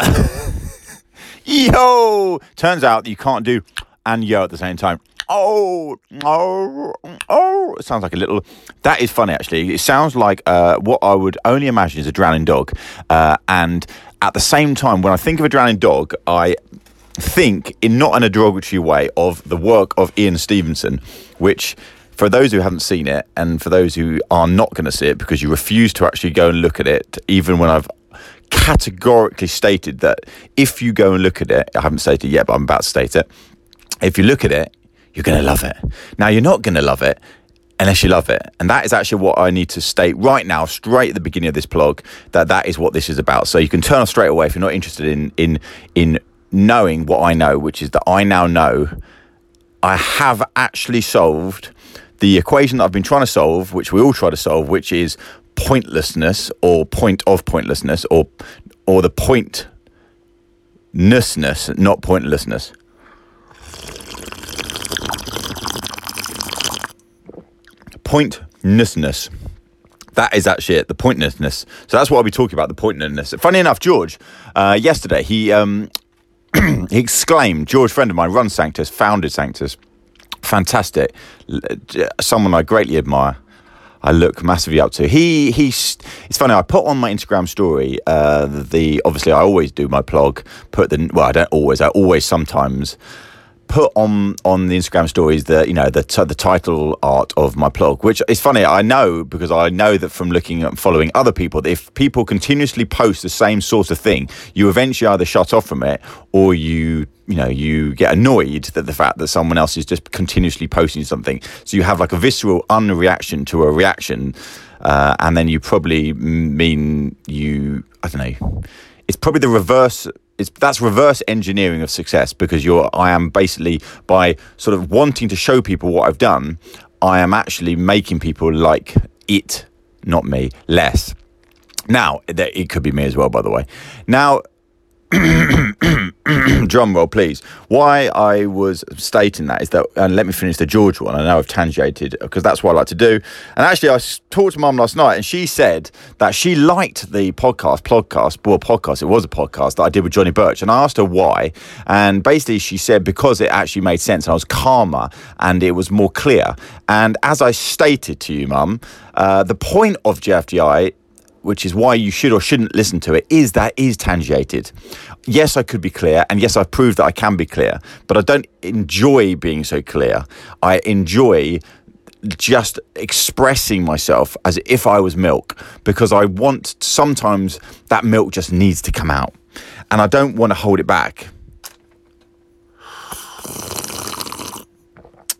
yo. Turns out you can't do and yo at the same time. Oh, oh, oh. It sounds like a little. That is funny, actually. It sounds like uh, what I would only imagine is a drowning dog. Uh, and at the same time, when I think of a drowning dog, I think, in not in a derogatory way, of the work of Ian Stevenson, which for those who haven't seen it and for those who are not going to see it because you refuse to actually go and look at it, even when I've categorically stated that if you go and look at it, I haven't stated it yet, but I'm about to state it. If you look at it, you're going to love it. Now, you're not going to love it unless you love it. And that is actually what I need to state right now, straight at the beginning of this blog, that that is what this is about. So you can turn off straight away if you're not interested in in in knowing what I know, which is that I now know I have actually solved the equation that I've been trying to solve, which we all try to solve, which is pointlessness or point of pointlessness or or the pointnessness, not pointlessness. Pointnessness. That is actually it, the pointlessness. So that's what I'll be talking about, the pointlessness. Funny enough, George, uh, yesterday, he, um, he exclaimed, George, friend of mine, runs Sanctus, founded Sanctus. Fantastic. Someone I greatly admire. I look massively up to. He he's it's funny. I put on my Instagram story uh, the obviously I always do my plug. Put the well I don't always I always sometimes put on on the Instagram stories the you know the t- the title art of my blog, which is funny. I know because I know that from looking and following other people, that if people continuously post the same sort of thing, you eventually either shut off from it or you you know you get annoyed that the fact that someone else is just continuously posting something. So you have like a visceral unreaction to a reaction, uh, and then you probably mean you I don't know. It's probably the reverse it's that's reverse engineering of success because you're I am basically by sort of wanting to show people what I've done, I am actually making people like it, not me, less. Now, it could be me as well, by the way. Now, drum roll, please. Why I was stating that is that, and let me finish the George one. I know I've tangentiated because that's what I like to do. And actually, I talked to mum last night, and she said that she liked the podcast, podcast, well, podcast. It was a podcast that I did with Johnny Birch, and I asked her why. And basically, she said because it actually made sense. I was calmer and it was more clear. And as I stated to you, mum, uh, the point of JFDI which is why you should or shouldn't listen to it, is that is tangiated. Yes, I could be clear, and yes, I've proved that I can be clear, but I don't enjoy being so clear. I enjoy just expressing myself as if I was milk because I want sometimes that milk just needs to come out and I don't want to hold it back.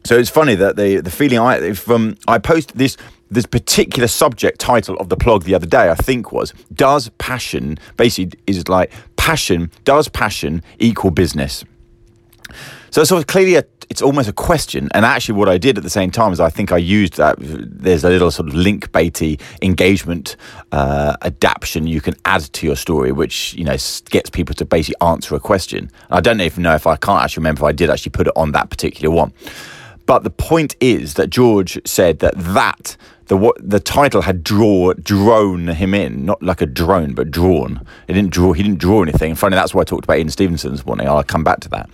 So it's funny that the the feeling I if from I post this this particular subject title of the blog the other day, I think was Does passion, basically, is like passion, does passion equal business? So, sort of clearly, a, it's almost a question. And actually, what I did at the same time is I think I used that. There's a little sort of link baity engagement uh, adaptation you can add to your story, which you know gets people to basically answer a question. I don't even know if I can't actually remember if I did actually put it on that particular one. But the point is that George said that that the the title had draw drone him in, not like a drone, but drawn. It didn't draw. He didn't draw anything. And Funny, that's why I talked about Ian Stevenson this morning. I'll come back to that.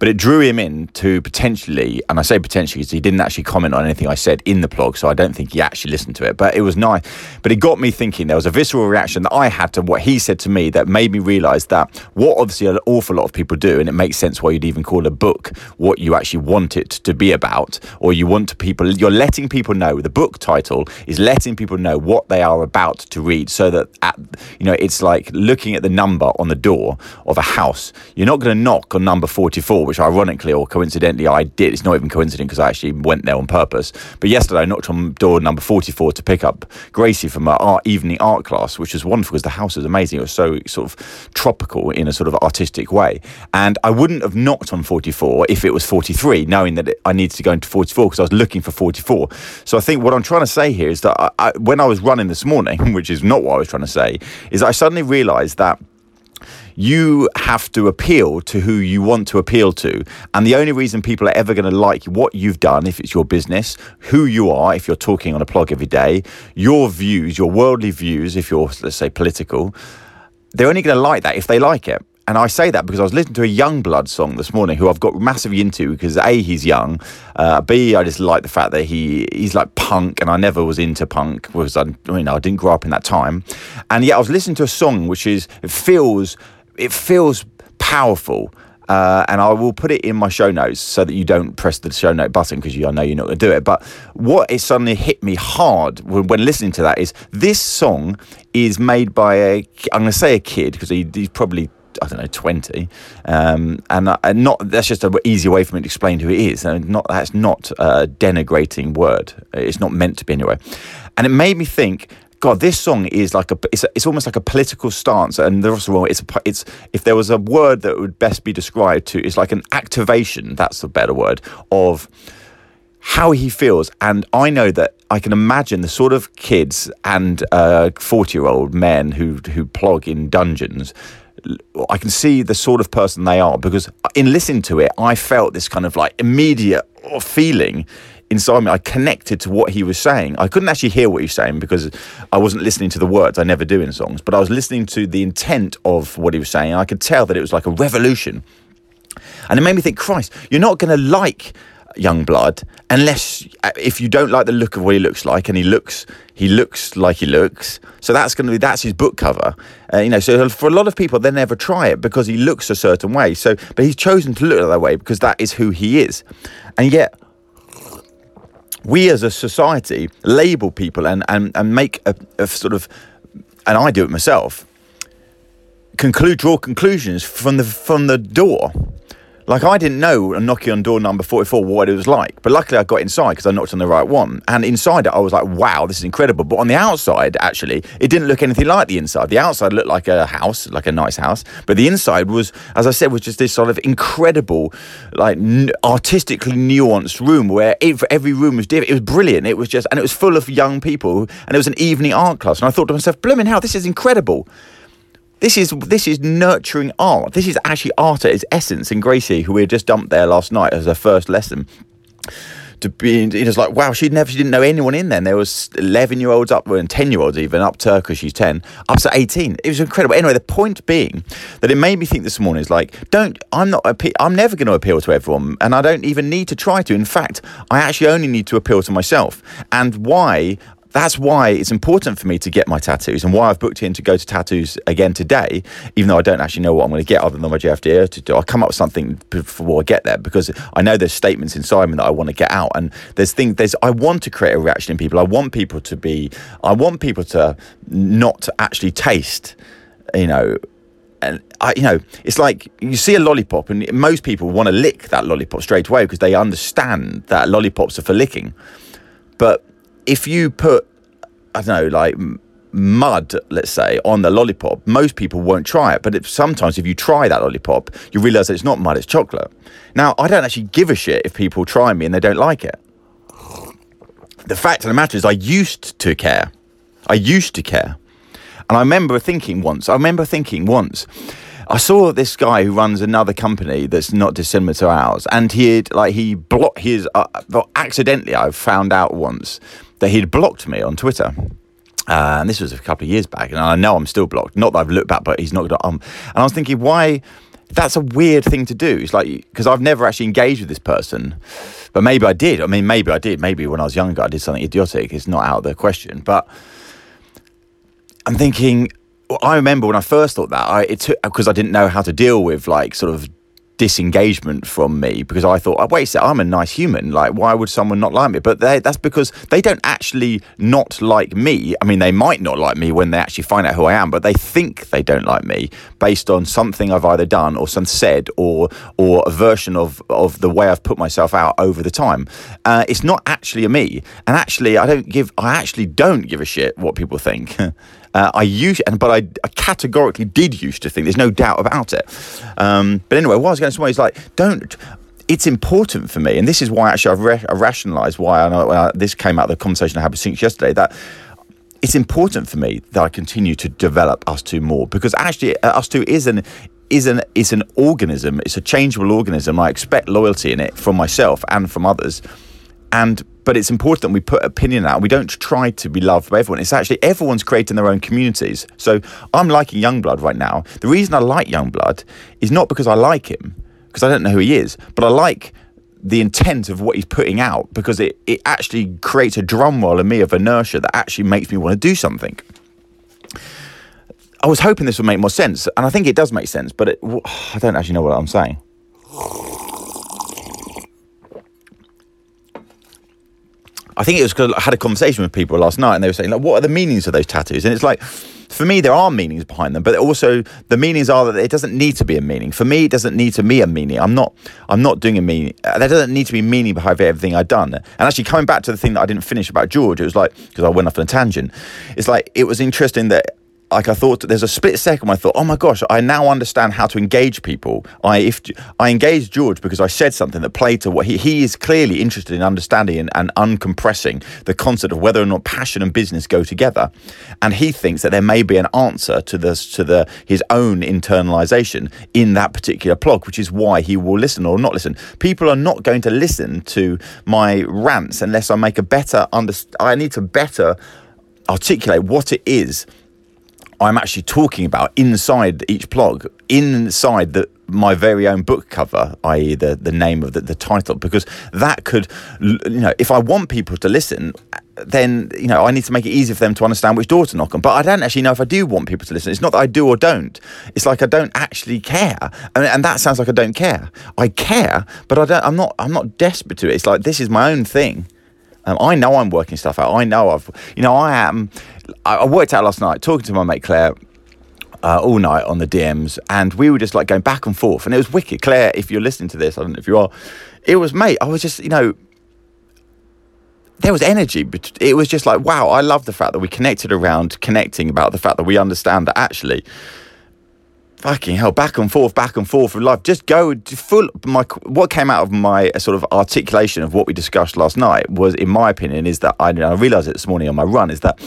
But it drew him in to potentially, and I say potentially because he didn't actually comment on anything I said in the blog, so I don't think he actually listened to it. But it was nice. But it got me thinking. There was a visceral reaction that I had to what he said to me that made me realise that what obviously an awful lot of people do, and it makes sense why you'd even call a book what you actually want it to be about, or you want people. You're letting people know. The book title is letting people know what they are about to read, so that at you know it's like looking at the number on the door of a house. You're not going to knock on number forty four which ironically or coincidentally I did. It's not even coincident because I actually went there on purpose. But yesterday I knocked on door number 44 to pick up Gracie from our art, evening art class, which was wonderful because the house was amazing. It was so sort of tropical in a sort of artistic way. And I wouldn't have knocked on 44 if it was 43, knowing that I needed to go into 44 because I was looking for 44. So I think what I'm trying to say here is that I, I, when I was running this morning, which is not what I was trying to say, is I suddenly realised that you have to appeal to who you want to appeal to. And the only reason people are ever going to like what you've done, if it's your business, who you are, if you're talking on a blog every day, your views, your worldly views, if you're, let's say, political, they're only going to like that if they like it. And I say that because I was listening to a Yungblud song this morning, who I've got massively into because a he's young, uh, b I just like the fact that he he's like punk, and I never was into punk because I you know I didn't grow up in that time, and yet I was listening to a song which is it feels it feels powerful. Uh, and I will put it in my show notes so that you don't press the show note button because I know you're not going to do it. But what it suddenly hit me hard when, when, listening to that is this song is made by a I'm going to say a kid because he, he's probably I don't know, 20. Um, and, uh, and not that's just an easy way for me to explain who he is. And not that's not a denigrating word. It's not meant to be anyway. And it made me think, God, this song is like a it's, a, it's almost like a political stance. And there's also it's a, it's if there was a word that would best be described to, it's like an activation. That's the better word of how he feels. And I know that I can imagine the sort of kids and uh, year old men who who plog in dungeons I can see the sort of person they are because in listening to it, I felt this kind of like immediate feeling inside me. I connected to what he was saying. I couldn't actually hear what he was saying because I wasn't listening to the words. I never do in songs, but I was listening to the intent of what he was saying. I could tell that it was like a revolution. And it made me think, Christ, you're not going to like Yungblud unless uh, if you don't like the look of what he looks like and he looks he looks like he looks so that's going to be that's his book cover uh, you know so for a lot of people they never try it because he looks a certain way so but he's chosen to look that way because that is who he is and yet we as a society label people and and, and make a, a sort of and I do it myself conclude draw conclusions from the from the door like I didn't know knocking on door number 44 what it was like, but luckily I got inside because I knocked on the right one. And inside it, I was like, wow, this is incredible. But on the outside, actually, it didn't look anything like the inside. The outside looked like a house, like a nice house, but the inside was, as I said, was just this sort of incredible, like n- artistically nuanced room where it, every room was different. It was brilliant. It was just, and it was full of young people, and it was an evening art class. And I thought to myself, blooming hell, this is incredible. This is this is nurturing art. This is actually art at its essence. And Gracie, who we just dumped there last night as her first lesson, to be it was like wow, she'd never she didn't know anyone in there. And there was eleven year olds up and ten year olds even up to her because she's ten, up to eighteen. It was incredible. Anyway, the point being that it made me think this morning is like, don't I'm not I'm never going to appeal to everyone, and I don't even need to try to. In fact, I actually only need to appeal to myself. And why that's why it's important for me to get my tattoos and why I've booked in to go to tattoos again today, even though I don't actually know what I'm going to get other than my JFDA to do. I'll come up with something before I get there because I know there's statements inside me that I want to get out. And there's things, there's, I want to create a reaction in people. I want people to be, I want people to not actually taste, you know, and I, you know, it's like you see a lollipop, and most people want to lick that lollipop straight away because they understand that lollipops are for licking. But if you put, I don't know, like mud, let's say, on the lollipop, most people won't try it. But if, sometimes if you try that lollipop, you realize that it's not mud, it's chocolate. Now, I don't actually give a shit if people try me and they don't like it. The fact of the matter is, I used to care. I used to care. And I remember thinking once, I remember thinking once, I saw this guy who runs another company that's not dissimilar to ours, and he had, like he blocked his. Uh, accidentally, I found out once that he'd blocked me on Twitter. Uh, and this was a couple of years back, and I know I'm still blocked. Not that I've looked back, but he's not. Um, and I was thinking, why? That's a weird thing to do. It's like because I've never actually engaged with this person, but maybe I did. I mean, maybe I did. Maybe when I was younger, I did something idiotic. It's not out of the question. But I'm thinking. I remember when I first thought that I it took because I didn't know how to deal with like sort of disengagement from me because I thought, oh, wait a second, I'm a nice human. Like, why would someone not like me? But they, that's because they don't actually not like me. I mean, they might not like me when they actually find out who I am, but they think they don't like me based on something I've either done or some said or or a version of of the way I've put myself out over the time. Uh, it's not actually a me, and actually, I don't give. I actually don't give a shit what people think. Uh, I used, and but I, I, categorically did used to think. There's no doubt about it. Um, but anyway, what I was going to say is like, don't. It's important for me, and this is why actually I've ra- rationalised why I know uh, this came out of the conversation I had with Sinx yesterday that it's important for me that I continue to develop ustwo more because actually uh, ustwo is an is an is an organism. It's a changeable organism. I expect loyalty in it from myself and from others and but it's important that we put opinion out. We don't try to be loved by everyone. It's actually everyone's creating their own communities. So I'm liking Yungblud right now. The reason I like Yungblud is not because I like him, because I don't know who he is, but I like the intent of what he's putting out because it, it actually creates a drum roll in me of inertia that actually makes me want to do something. I was hoping this would make more sense, and I think it does make sense, but it, I don't actually know what I'm saying. I think it was because I had a conversation with people last night and they were saying, like, what are the meanings of those tattoos? And it's like, for me, there are meanings behind them, but also the meanings are that it doesn't need to be a meaning. For me, it doesn't need to be a meaning. I'm not, I'm not doing a meaning. Uh, there doesn't need to be meaning behind everything I've done. And actually, coming back to the thing that I didn't finish about George, it was like, because I went off on a tangent, it's like, it was interesting that like I thought there's a split second I thought, oh my gosh, I now understand how to engage people. I if I engaged George because I said something that played to what he he is clearly interested in understanding and, and uncompressing the concept of whether or not passion and business go together. And he thinks that there may be an answer to this to the his own internalization in that particular plug, which is why he will listen or not listen. People are not going to listen to my rants unless I make a better under I need to better articulate what it is I'm actually talking about inside each blog, inside the my very own book cover, i.e., the the name of the, the title, because that could, you know, if I want people to listen, then you know I need to make it easy for them to understand which door to knock on. But I don't actually know if I do want people to listen. It's not that I do or don't. It's like I don't actually care, and, and that sounds like I don't care. I care, but I don't. I'm not. I'm not desperate to it. It's like this is my own thing. Um, I know I'm working stuff out. I know I've, you know, I am. I, worked out last night talking to my mate Claire. Uh, all night on the DMs, and we were just like going back and forth, and it was wicked. Claire, if you're listening to this, I don't know if you are, it was mate. I was just, you know, there was energy, but it was just like, wow, I love the fact that we connected around connecting about the fact that we understand that actually fucking hell, back and forth, back and forth with life. Just go full. My what came out of my uh, sort of articulation of what we discussed last night was, in my opinion, is that I, I realised it this morning on my run is that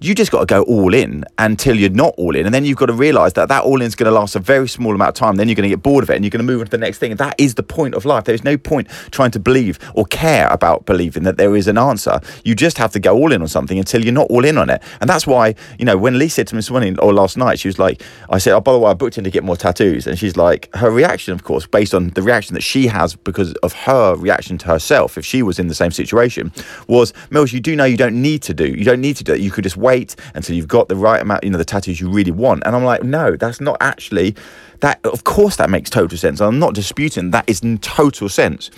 you just got to go all in until you're not all in. And then you've got to realize that that all in is going to last a very small amount of time. Then you're going to get bored of it and you're going to move on to the next thing. And that is the point of life. There is no point trying to believe or care about believing that there is an answer. You just have to go all in on something until you're not all in on it. And that's why, you know, when Lee said to me this morning or last night, she was like, I said, oh, by the way, I booked in to get more tattoos. And she's like, her reaction, of course, based on the reaction that she has because of her reaction to herself, if she was in the same situation, was, Mills, you do know you don't need to do. You don't need to do. You could just wait until you've got the right amount, you know, the tattoos you really want. And I'm like, no, that's not actually that. Of course, that makes total sense. I'm not disputing that is in total sense.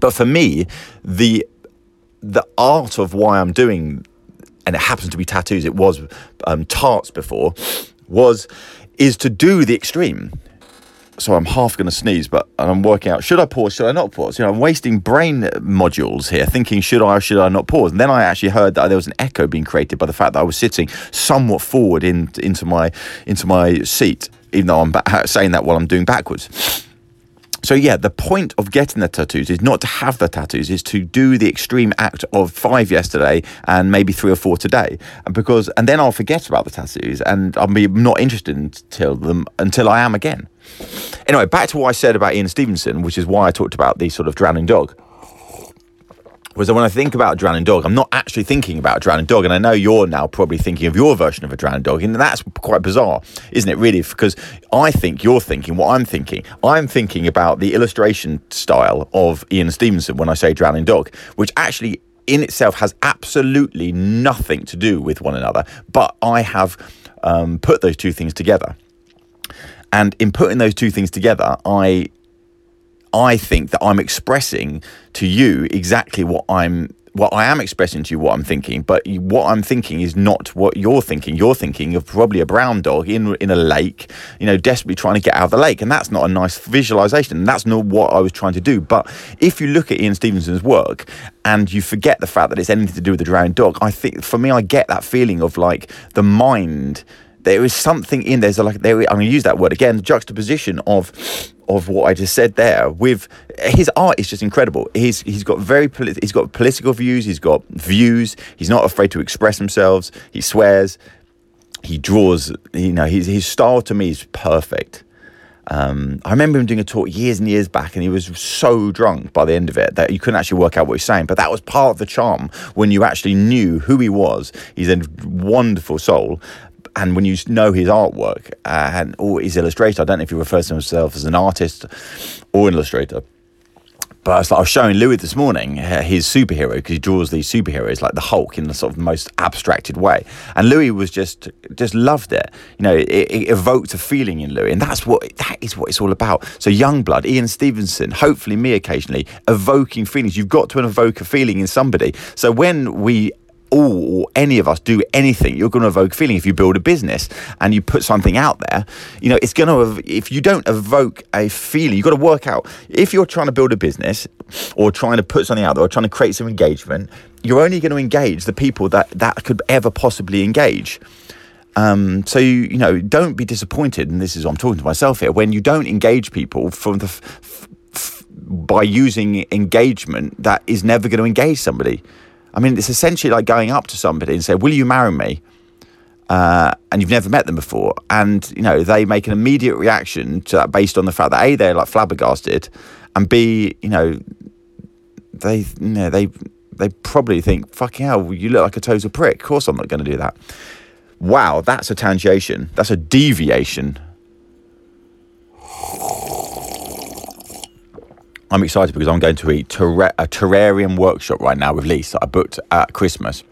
But for me, the the art of why I'm doing, and it happens to be tattoos. It was um, tarts before, was is to do the extreme so I'm half going to sneeze, but I'm working out should I pause, should I not pause? You know, I'm wasting brain modules here thinking should I or should I not pause? And then I actually heard that there was an echo being created by the fact that I was sitting somewhat forward in, into my into my seat, even though I'm ba- saying that while I'm doing backwards. So yeah, the point of getting the tattoos is not to have the tattoos, is to do the extreme act of five yesterday and maybe three or four today, and because and then I'll forget about the tattoos and I'll be not interested until them until I am again. Anyway, back to what I said about Ian Stevenson, which is why I talked about the sort of drowning dog was that when I think about drowning dog, I'm not actually thinking about a drowning dog. And I know you're now probably thinking of your version of a drowning dog. And that's quite bizarre, isn't it, really? Because I think you're thinking what I'm thinking. I'm thinking about the illustration style of Ian Stevenson when I say drowning dog, which actually in itself has absolutely nothing to do with one another. But I have um, put those two things together. And in putting those two things together, I I think that I'm expressing to you exactly what I'm well, I am expressing to you what I'm thinking, but what I'm thinking is not what you're thinking. You're thinking of probably a brown dog in in a lake, you know, desperately trying to get out of the lake, and that's not a nice visualization. That's not what I was trying to do. But if you look at Ian Stevenson's work and you forget the fact that it's anything to do with the drowned dog, I think for me, I get that feeling of like the mind there is something in there's like there I'm going to use that word again the juxtaposition of of what I just said there with his art is just incredible he's he's got very he's got political views he's got views he's not afraid to express himself he swears he draws you know his his style to me is perfect Um, I remember him doing a talk years and years back, and he was so drunk by the end of it that you couldn't actually work out what he was saying. But that was part of the charm when you actually knew who he was. He's a wonderful soul. And when you know his artwork uh, and or his illustrator, I don't know if he refers to himself as an artist or an illustrator but I was, like, I was showing Louis this morning uh, his superhero because he draws these superheroes like the Hulk in the sort of most abstracted way, and Louis was just just loved it. You know, it, it evoked a feeling in Louis, and that's what that is what it's all about. So Yungblud, Ian Stevenson, hopefully me occasionally evoking feelings. You've got to evoke a feeling in somebody. So when we all or any of us do anything, you're going to evoke feeling. If you build a business and you put something out there, you know, it's going to, if you don't evoke a feeling, you've got to work out if you're trying to build a business or trying to put something out there or trying to create some engagement, you're only going to engage the people that that could ever possibly engage. Um, so you, you know, don't be disappointed, and this is I'm talking to myself here. When you don't engage people from the f- f- by using engagement that is never going to engage somebody. I mean, it's essentially like going up to somebody and say, "Will you marry me?" Uh, and you've never met them before, and you know they make an immediate reaction to that based on the fact that a they're like flabbergasted, and b you know they you know they they probably think, "Fucking hell, you look like a total prick." Of course, I'm not going to do that. Wow, that's a tangentiation. That's a deviation I'm excited because I'm going to a, a terrarium workshop right now with Lise that I booked at Christmas.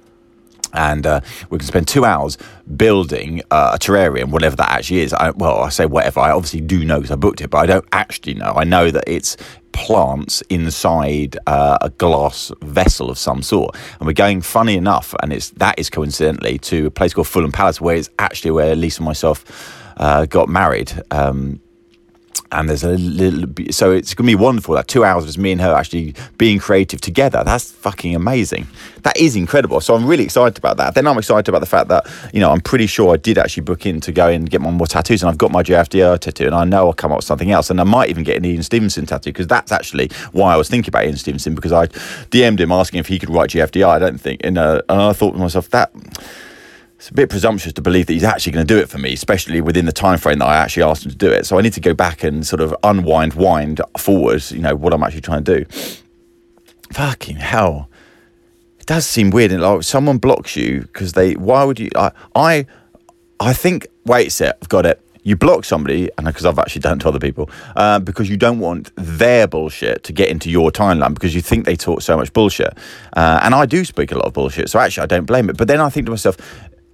And uh, we can spend two hours building uh, a terrarium, whatever that actually is. I, well, I say whatever. I obviously do know because I booked it, but I don't actually know. I know that it's plants inside uh, a glass vessel of some sort. And we're going, funny enough, and it's that is coincidentally to a place called Fulham Palace, where it's actually where Lisa and myself uh, got married. Um, and there's a little so it's gonna be wonderful that two hours of me and her actually being creative together. That's fucking amazing. That is incredible. So i'm really excited about that. Then i'm excited about the fact that you know i'm pretty sure i did actually book in to go and get more tattoos and i've got my JFDR tattoo and i know i'll come up with something else and i might even get an ian stevenson tattoo because that's actually why i was thinking about ian stevenson because i dm'd him asking if he could write GFDR i don't think. And, uh, and i thought to myself that it's a bit presumptuous to believe that he's actually going to do it for me, especially within the time frame that I actually asked him to do it. So I need to go back and sort of unwind, wind forward, you know, what I'm actually trying to do. Fucking hell. It does seem weird. And like someone blocks you because they, why would you? I, I, I think, wait a sec, I've got it. You block somebody, and because I've actually done it to other people, uh, because you don't want their bullshit to get into your timeline because you think they talk so much bullshit. Uh, and I do speak a lot of bullshit, so actually I don't blame it. But then I think to myself,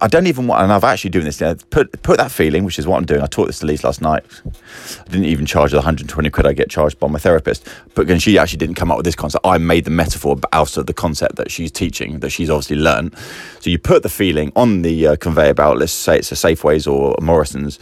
I don't even want, and I've actually doing this. Now, put put that feeling, which is what I'm doing. I taught this to Lise last night. I didn't even charge the 120 quid I get charged by my therapist, but and she actually didn't come up with this concept. I made the metaphor out of the concept that she's teaching, that she's obviously learned. So you put the feeling on the uh, conveyor belt. Let's say it's a Safeways or a Morrison's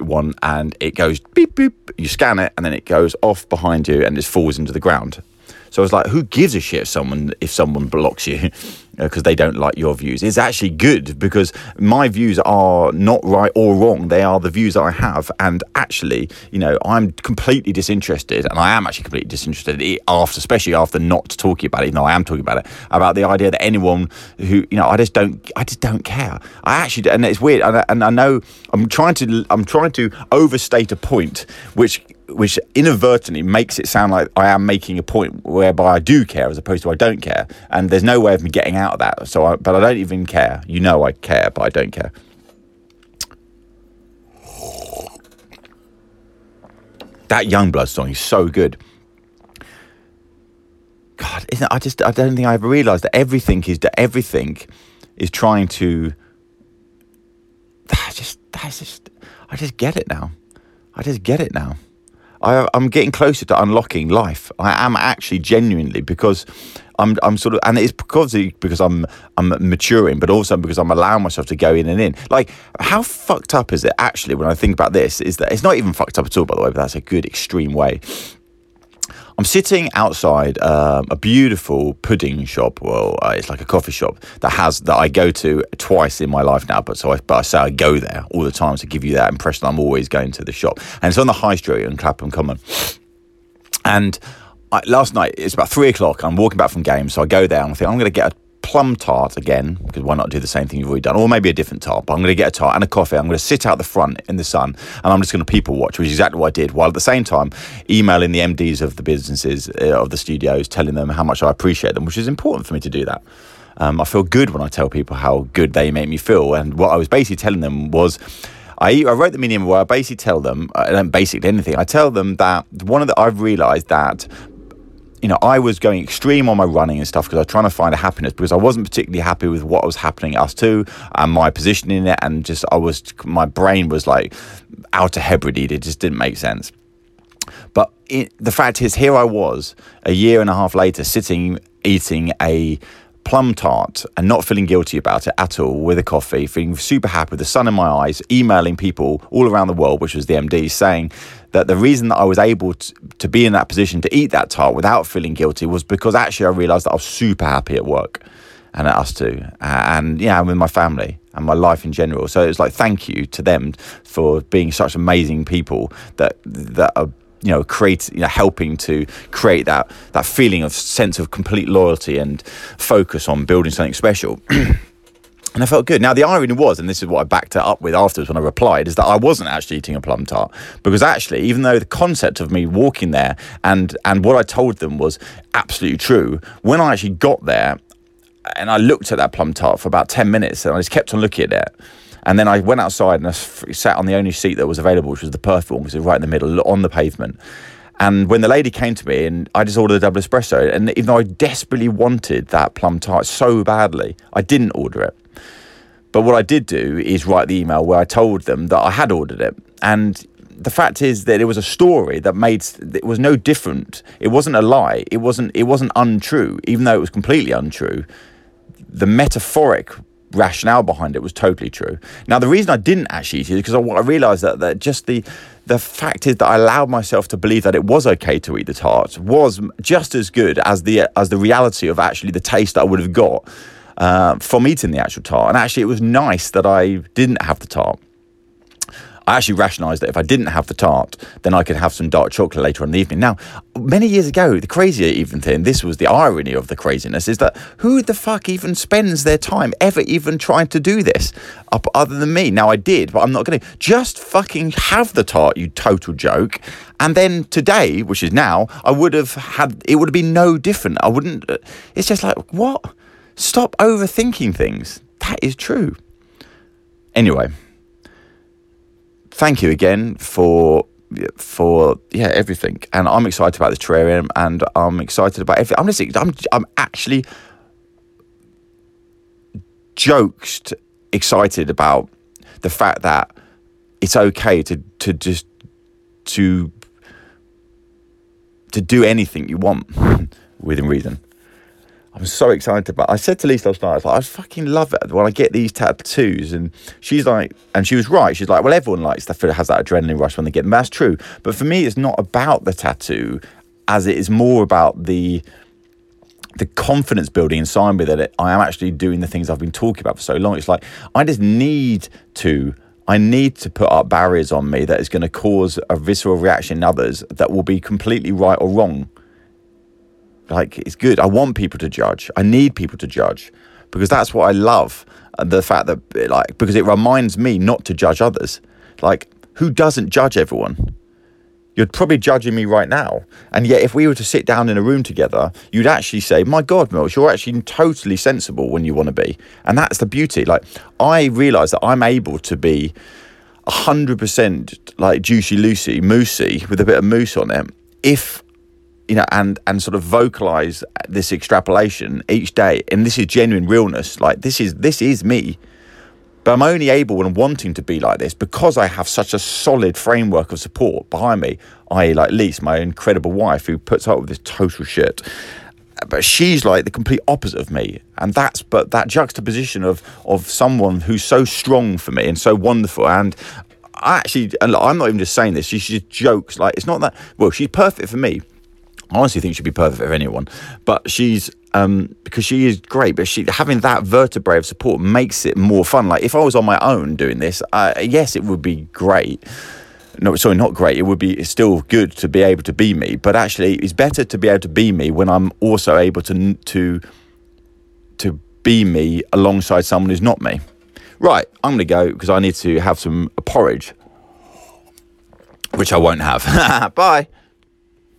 one, and it goes beep beep. You scan it, and then it goes off behind you, and it falls into the ground. So I was like, who gives a shit if someone if someone blocks you Uh, because they don't like your views? It's actually good because my views are not right or wrong. They are the views that I have, and actually, you know, I'm completely disinterested, and I am actually completely disinterested after, especially after not talking about it. No, I am talking about it about the idea that anyone who you know, I just don't, I just don't care. I actually, and it's weird, and I, and I know I'm trying to, I'm trying to overstate a point, which which inadvertently makes it sound like I am making a point whereby I do care as opposed to I don't care. And there's no way of me getting out of that. So, I, but I don't even care. You know, I care, but I don't care. That Yungblud song is so good. God, isn't I just I don't think I ever realised that everything is that everything is trying to. I just that's just I just get it now. I just get it now. I, am getting closer to unlocking life. I am actually genuinely because I'm I'm sort of, and it's because because I'm I'm maturing, but also because I'm allowing myself to go in and in. Like, how fucked up is it actually when I think about this? Is that it's not even fucked up at all, by the way, but that's a good extreme way. I'm sitting outside um, a beautiful pudding shop. Well, uh, it's like a coffee shop that has that I go to twice in my life now. But so I, but I say I go there all the time to give you that impression. I'm always going to the shop, and it's on the high street in Clapham Common. And I, last night it's about three o'clock. I'm walking back from games, so I go there and I think I'm going to get a plum tart again, because why not do the same thing you've already done? Or maybe a different tart, but I'm going to get a tart and a coffee. I'm going to sit out the front in the sun and I'm just going to people watch, which is exactly what I did, while at the same time emailing the MDs of the businesses, uh, of the studios, telling them how much I appreciate them, which is important for me to do that. Um, I feel good when I tell people how good they make me feel. And what I was basically telling them was, I, I wrote the medium where I basically tell them, I don't basically anything. I tell them that one of the, I've realised that you know, I was going extreme on my running and stuff because I was trying to find a happiness because I wasn't particularly happy with what was happening at ustwo and my position in it. And just, I was, my brain was like out of Hebrides. It just didn't make sense. But it, the fact is, here I was a year and a half later sitting eating a plum tart and not feeling guilty about it at all with a coffee, feeling super happy with the sun in my eyes, emailing people all around the world, which was the MD, saying that the reason that I was able to, to be in that position to eat that tart without feeling guilty was because actually I realized that I was super happy at work and at ustwo, and yeah, with my family and my life in general. So it was like thank you to them for being such amazing people that that are you know create you know helping to create that that feeling of sense of complete loyalty and focus on building something special and I felt good. Now, the irony was, and this is what I backed it up with afterwards when I replied, is that I wasn't actually eating a plum tart. Because actually, even though the concept of me walking there and, and what I told them was absolutely true, when I actually got there and I looked at that plum tart for about 10 minutes and I just kept on looking at it, and then I went outside and I sat on the only seat that was available, which was the perfect one, because it was right in the middle, on the pavement. And when the lady came to me and I just ordered a double espresso, and even though I desperately wanted that plum tart so badly, I didn't order it. But what I did do is write the email where I told them that I had ordered it. And the fact is that it was a story that made it was no different. It wasn't a lie. It wasn't it wasn't untrue, even though it was completely untrue. The metaphoric rationale behind it was totally true. Now, the reason I didn't actually eat it is because I, I realised that, that just the the fact is that I allowed myself to believe that it was okay to eat the tart was just as good as the as the reality of actually the taste that I would have got uh, from eating the actual tart. And actually, it was nice that I didn't have the tart. I actually rationalised that if I didn't have the tart, then I could have some dark chocolate later on in the evening. Now, many years ago, the crazier even thing, this was the irony of the craziness, is that who the fuck even spends their time ever even trying to do this other than me? Now, I did, but I'm not going to. Just fucking have the tart, you total joke. And then today, which is now, I would have had, it would have been no different. I wouldn't, uh, it's just like, what? Stop overthinking things. That is true. Anyway thank you again for for yeah everything and i'm excited about the terrarium and i'm excited about everything i'm just i'm, I'm actually joked excited about the fact that it's okay to to just to to do anything you want within reason I'm so excited about. It. I said to Lisa last night, I was like, I fucking love it when I get these tattoos, and she's like, and she was right. She's like, well, everyone likes that has that adrenaline rush when they get them. That's true, but for me, it's not about the tattoo, as it is more about the the confidence building inside me that it, I am actually doing the things I've been talking about for so long. It's like I just need to. I need to put up barriers on me that is going to cause a visceral reaction in others that will be completely right or wrong like it's good. I want people to judge. I need people to judge because that's what I love. Uh, the fact that eh, like because it reminds me not to judge others. Like who doesn't judge everyone? You're probably judging me right now. And yet, if we were to sit down in a room together, you'd actually say, My God, Mills, you're actually totally sensible when you want to be. And that's the beauty. Like, I realize that I'm able to be 100% like juicy Lucy, moosey, with a bit of moose on it, if you know, and and sort of vocalize this extrapolation each day. And this is genuine realness. Like this is this is me. But I'm only able and wanting to be like this because I have such a solid framework of support behind me. I like Lise, my incredible wife, who puts up with this total shit. But she's like the complete opposite of me, and that's but that juxtaposition of of someone who's so strong for me and so wonderful, and I actually, and I'm not even just saying this. She just jokes like it's not that. Well, she's perfect for me I honestly think she'd be perfect for anyone. But she's um, because she is great, but she having that vertebrae of support makes it more fun. Like if I was on my own doing this, uh, yes, it would be great. No, sorry, not great. It would be still good to be able to be me, but actually, it's better to be able to be me when I'm also able to to to be me alongside someone who's not me. Right, I'm to go because I need to have some porridge, which I won't have. Bye.